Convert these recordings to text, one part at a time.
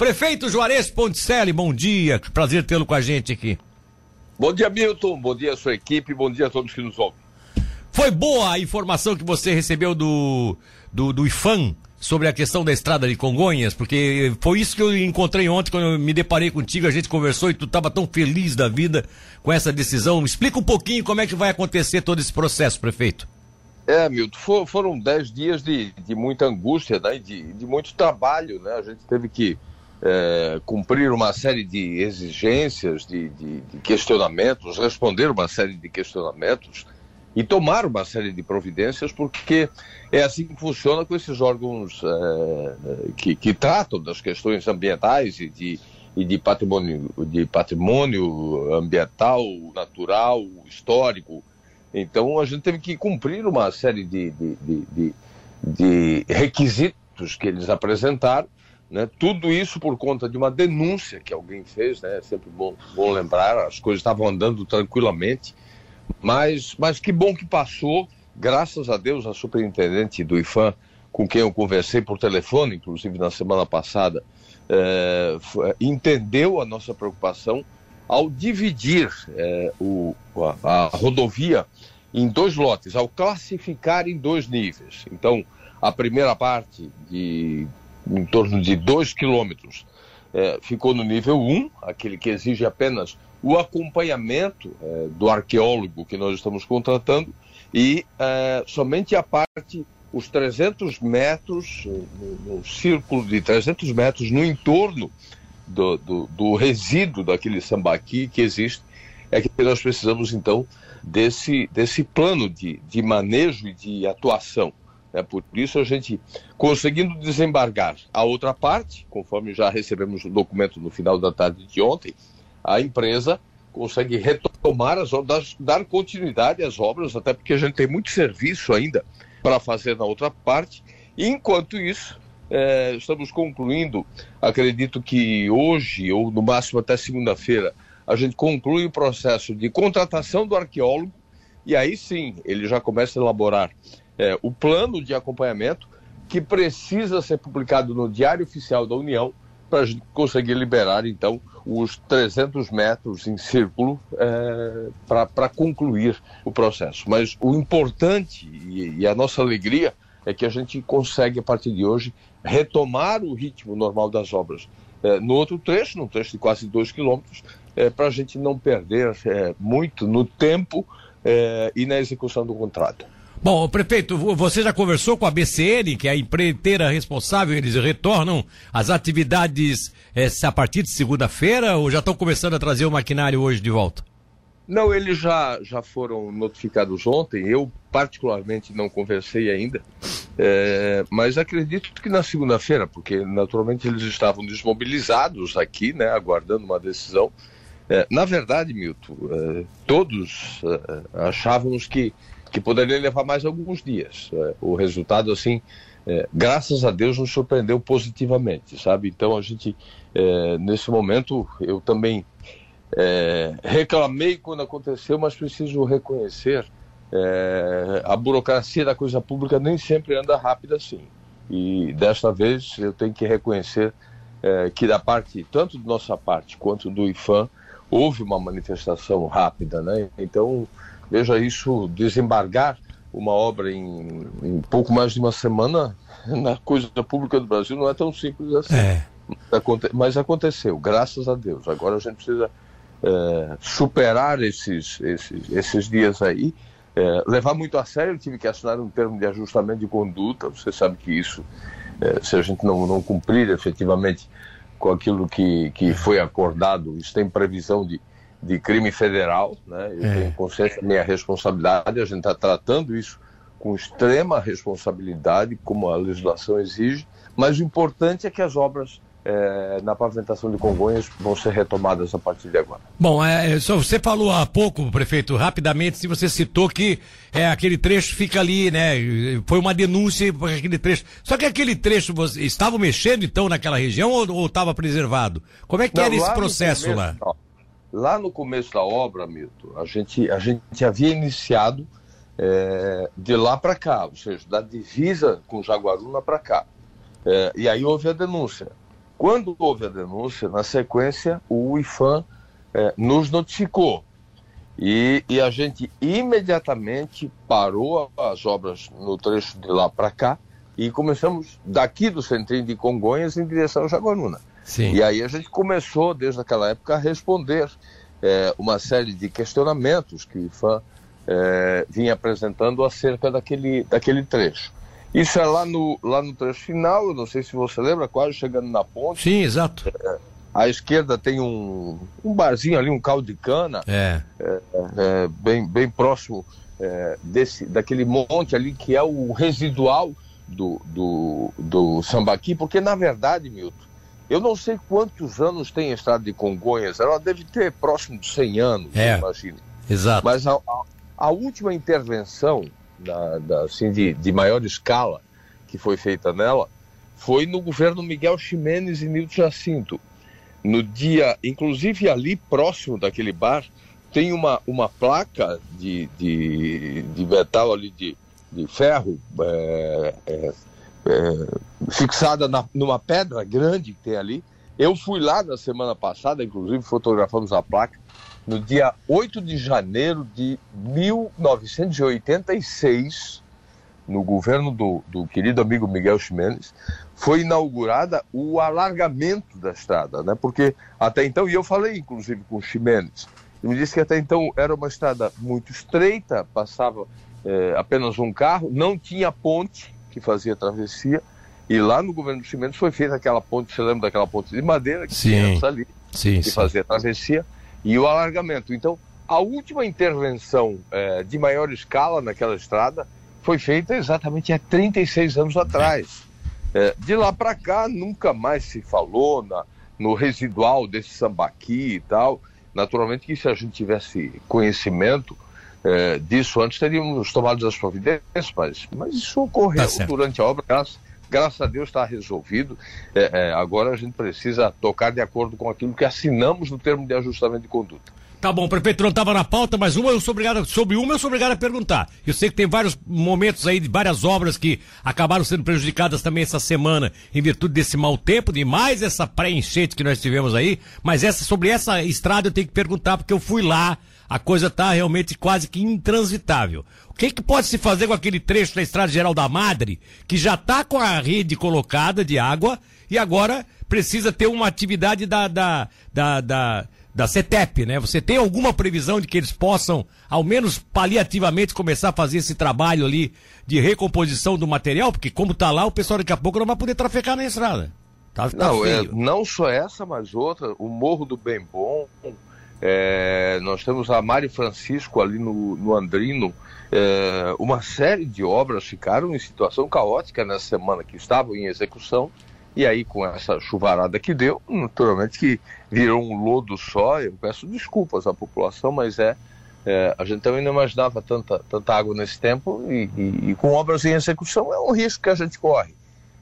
Prefeito Juarez Ponticelli, bom dia. Prazer tê-lo com a gente aqui. Bom dia, Milton. Bom dia, sua equipe. Bom dia a todos que nos ouvem. Foi boa a informação que você recebeu do, do, do IFAM sobre a questão da estrada de Congonhas, porque foi isso que eu encontrei ontem quando eu me deparei contigo, a gente conversou e tu estava tão feliz da vida com essa decisão. Explica um pouquinho como é que vai acontecer todo esse processo, prefeito. É, Milton, for, foram dez dias de, de muita angústia, né, de, de muito trabalho, né? A gente teve que é, cumprir uma série de exigências, de, de, de questionamentos, responder uma série de questionamentos, e tomar uma série de providências, porque é assim que funciona com esses órgãos é, que, que, tratam das questões ambientais e de, e de, patrimônio, de patrimônio ambiental, natural, histórico. Então a gente teve que cumprir uma série de, de, requisitos que eles apresentaram. Né? Tudo isso por conta de uma denúncia que alguém fez, né? é sempre bom, bom lembrar, as coisas estavam andando tranquilamente mas, mas que bom que passou, graças a Deus, a superintendente do IFAM, com quem eu conversei por telefone, inclusive na semana passada, é, entendeu a nossa preocupação ao dividir é, o, a, a, rodovia em dois lotes, ao classificar em dois níveis. Então, a primeira parte, de em torno de dois quilômetros, é, ficou no nível 1, aquele que exige apenas o acompanhamento é, do arqueólogo que nós estamos contratando e é, somente a parte, os 300 metros, no, no, círculo de 300 metros no entorno do, do, do resíduo daquele sambaqui que existe, é que nós precisamos então desse, desse plano de, de manejo e de atuação. É por isso a gente, conseguindo desembargar a outra parte, conforme já recebemos o documento no final da tarde de ontem, a empresa consegue retomar as obras, dar continuidade às obras, até porque a gente tem muito serviço ainda para fazer na outra parte. Enquanto isso, é, estamos concluindo, acredito que hoje, ou no máximo até segunda-feira, a gente conclui o processo de contratação do arqueólogo, e aí sim ele já começa a elaborar é, o plano de acompanhamento que precisa ser publicado no Diário Oficial da União para a gente conseguir liberar, então, os 300 metros em círculo é, para concluir o processo. Mas o importante e, e, a nossa alegria é que a gente consegue, a partir de hoje, retomar o ritmo normal das obras. É, no outro trecho, num trecho de quase 2 quilômetros, é, para a gente não perder é, muito no tempo é, e na execução do contrato. Bom, prefeito, você já conversou com a BCN, que é a empreiteira responsável, eles retornam as atividades a partir de segunda-feira ou já estão começando a trazer o maquinário hoje de volta? Não, eles já, já foram notificados ontem, eu particularmente não conversei ainda, é, mas acredito que na segunda-feira, porque naturalmente eles estavam desmobilizados aqui, né, aguardando uma decisão. É, na verdade, Milton, é, todos achávamos que que poderia levar mais alguns dias. É, o resultado, assim, é, graças a Deus, nos surpreendeu positivamente, sabe? Então, a gente, é, nesse momento, eu também é, reclamei quando aconteceu, mas preciso reconhecer é, a burocracia da coisa pública nem sempre anda rápida assim. E desta vez eu tenho que reconhecer é, que da parte, tanto de nossa parte quanto do IFAM, houve uma manifestação rápida, né? Então, Veja isso, desembargar uma obra em, em, pouco mais de uma semana na coisa pública do Brasil não é tão simples assim. É. Mas aconteceu, graças a Deus. Agora a gente precisa é, superar esses, esses, esses dias aí, é, levar muito a sério. Eu tive que assinar um termo de ajustamento de conduta. Você sabe que isso, é, se a gente não, não cumprir efetivamente com aquilo que, que foi acordado, isso tem previsão de de crime federal, né? Eu é. tenho consciência da minha responsabilidade, a gente está tratando isso com extrema responsabilidade, como a legislação exige, mas o importante é que as obras é, na pavimentação de Congonhas vão ser retomadas a partir de agora. Bom, é, é você falou há pouco, prefeito, rapidamente, se você citou que é, aquele trecho fica ali, né? Foi uma denúncia por aquele trecho. Só que aquele trecho, você estava mexendo então naquela região ou estava preservado? Como é que Não, era esse processo começo, lá? Ó, Lá no começo da obra, Milton, a gente, a gente havia iniciado é, de lá para cá, ou seja, da divisa com Jaguaruna para cá. É, e aí houve a denúncia. Quando houve a denúncia, na sequência, o IFAM eh, nos notificou. E, e, a gente imediatamente parou as obras no trecho de lá para cá e começamos daqui do Centrinho de Congonhas em direção a Jaguaruna. Sim. E aí a gente começou, desde aquela época, a responder eh, uma série de questionamentos que o IFAM eh, vinha apresentando acerca daquele, daquele trecho. Isso é lá no, lá no trecho final, eu não sei se você lembra, quase chegando na ponte. Sim, exato. É, à esquerda tem um, um barzinho ali, um caldo de cana. É. é, é bem, bem próximo é, desse, daquele monte ali que é o residual do, do, do Sambaqui, porque na verdade, Milton, eu não sei quantos anos tem a estrada de Congonhas, ela deve ter próximo de 100 anos, é, imagine. Exato. Mas a, a, a última intervenção da, da, assim, de, de maior escala que foi feita nela foi no governo Miguel Ximenes e Nilton Jacinto. No dia, inclusive ali próximo daquele bar, tem uma, uma placa de, de, de metal ali, de, de ferro, é, é, é, fixada na, numa pedra grande que tem ali. Eu fui lá na semana passada, inclusive fotografamos a placa, no dia 8 de janeiro de 1986, no governo do, do querido amigo Miguel Ximenes, foi inaugurada o alargamento da estrada, né? Porque até então, e eu falei inclusive com o Ximenes, ele me disse que até então era uma estrada muito estreita, passava é, apenas um carro, não tinha ponte que fazia travessia, e lá no governo do Ximenes foi feita aquela ponte, você lembra daquela ponte de madeira que sim, tinha ali, sim, que sim. fazia travessia, e o alargamento. Então, a última intervenção é, de maior escala naquela estrada foi feita exatamente há 36 anos atrás. É, de lá para cá, nunca mais se falou na, no residual desse sambaqui e tal. Naturalmente que se a gente tivesse conhecimento é, disso antes, teríamos tomado as providências, mas, mas isso ocorreu tá durante a obra, graças, graças a Deus está resolvido. É, é, agora a gente precisa tocar de acordo com aquilo que assinamos no termo de ajustamento de conduta. Tá bom, prefeito não estava na pauta, mas uma eu sou obrigado, sobre uma eu sou obrigado a perguntar. Eu sei que tem vários momentos aí de várias obras que acabaram sendo prejudicadas também essa semana em virtude desse mau tempo, de mais essa pré-enchente que nós tivemos aí, mas essa sobre essa estrada eu tenho que perguntar porque eu fui lá, a coisa tá realmente quase que intransitável. O que que pode se fazer com aquele trecho da Estrada Geral da Madre, que já tá com a rede colocada de água e agora precisa ter uma atividade da, da, da, da da CETEP, né? Você tem alguma previsão de que eles possam, ao menos paliativamente, começar a fazer esse trabalho ali de recomposição do material? Porque como tá lá, o pessoal daqui a pouco não vai poder trafegar na estrada. Tá, tá não, é, não só essa, mas outra, o Morro do Bem Bom, é, nós temos a Mari Francisco ali no, no Andrino, é, uma série de obras ficaram em situação caótica nessa semana que estavam em execução e aí, com essa chuvarada que deu, naturalmente que virou um lodo só. Eu peço desculpas à população, mas é, é a gente também não imaginava tanta, tanta água nesse tempo e, e, e, com obras em execução é um risco que a gente corre.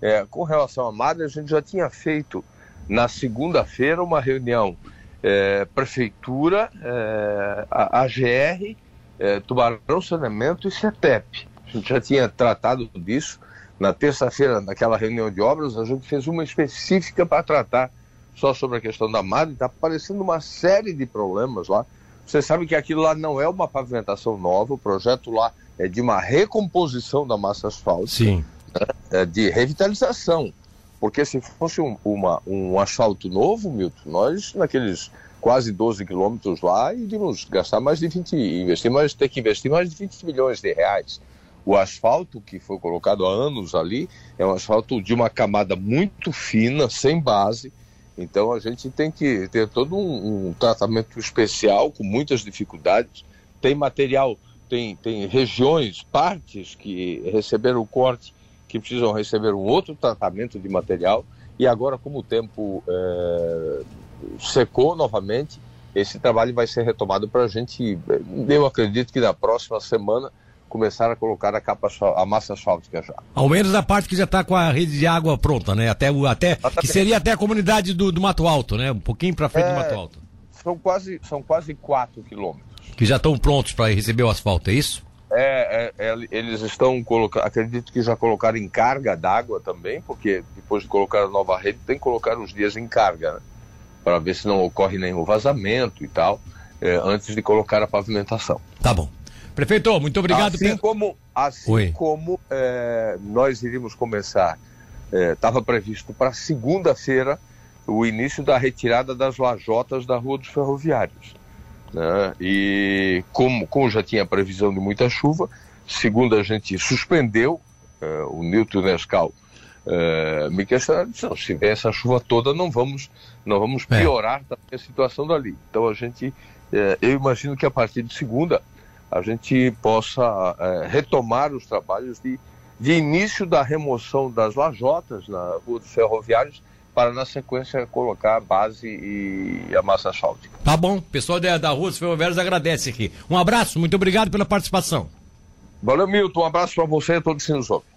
É, com relação à Madre, a gente já tinha feito na segunda-feira uma reunião é, Prefeitura, é, a AGR, é, Tubarão Saneamento e CETEP. A gente já tinha tratado disso na terça-feira, naquela reunião de obras, a gente fez uma específica para tratar só sobre a questão da madre. Está aparecendo uma série de problemas lá. Você sabe que aquilo lá não é uma pavimentação nova, o projeto lá é de uma recomposição da massa asfáltica, Sim. Né? É de revitalização. Porque se fosse um, uma, um asfalto novo, Milton, nós naqueles quase 12 quilômetros lá iríamos gastar mais de 20, investir mais, ter que investir mais de 20 milhões de reais. O asfalto que foi colocado há anos ali é um asfalto de uma camada muito fina, sem base. Então a gente tem que ter todo um, um tratamento especial, com muitas dificuldades. Tem material, tem, tem regiões, partes que receberam corte, que precisam receber um outro tratamento de material. E agora, como o tempo é, secou novamente, esse trabalho vai ser retomado para a gente. Eu acredito que na próxima semana começar a colocar a capa a massa asfáltica já. Ao menos a parte que já está com a rede de água pronta, né? Até o até que seria até a comunidade do, do Mato Alto, né? Um pouquinho para frente é, do Mato Alto. São quase são quase 4 quilômetros. Que já estão prontos para receber o asfalto, é isso? É, é, é, eles estão colocando, acredito que já colocaram em carga d'água também, porque depois de colocar a nova rede tem que colocar os dias em carga, né? para ver se não ocorre nenhum vazamento e tal, é, antes de colocar a pavimentação. Tá bom. Prefeito, muito obrigado. Assim como, assim como é, nós iríamos começar, estava é, previsto para segunda-feira o início da retirada das lajotas da Rua dos Ferroviários. Né? E como, como já tinha previsão de muita chuva, segundo a gente suspendeu, uh, o Newton Nescau uh, me questionou, disse, não, se vier essa chuva toda não vamos, não vamos é. piorar é. a situação dali. Então a gente, uh, eu imagino que a partir de segunda a gente possa retomar os trabalhos de, de início da remoção das lajotas na Rua dos Ferroviários para na sequência colocar a base e a massa asfáltica. Tá bom, o pessoal da, da Rua dos Ferroviários agradece aqui. Um abraço, muito obrigado pela participação. Valeu, Milton, um abraço para você e todos nos ouvem.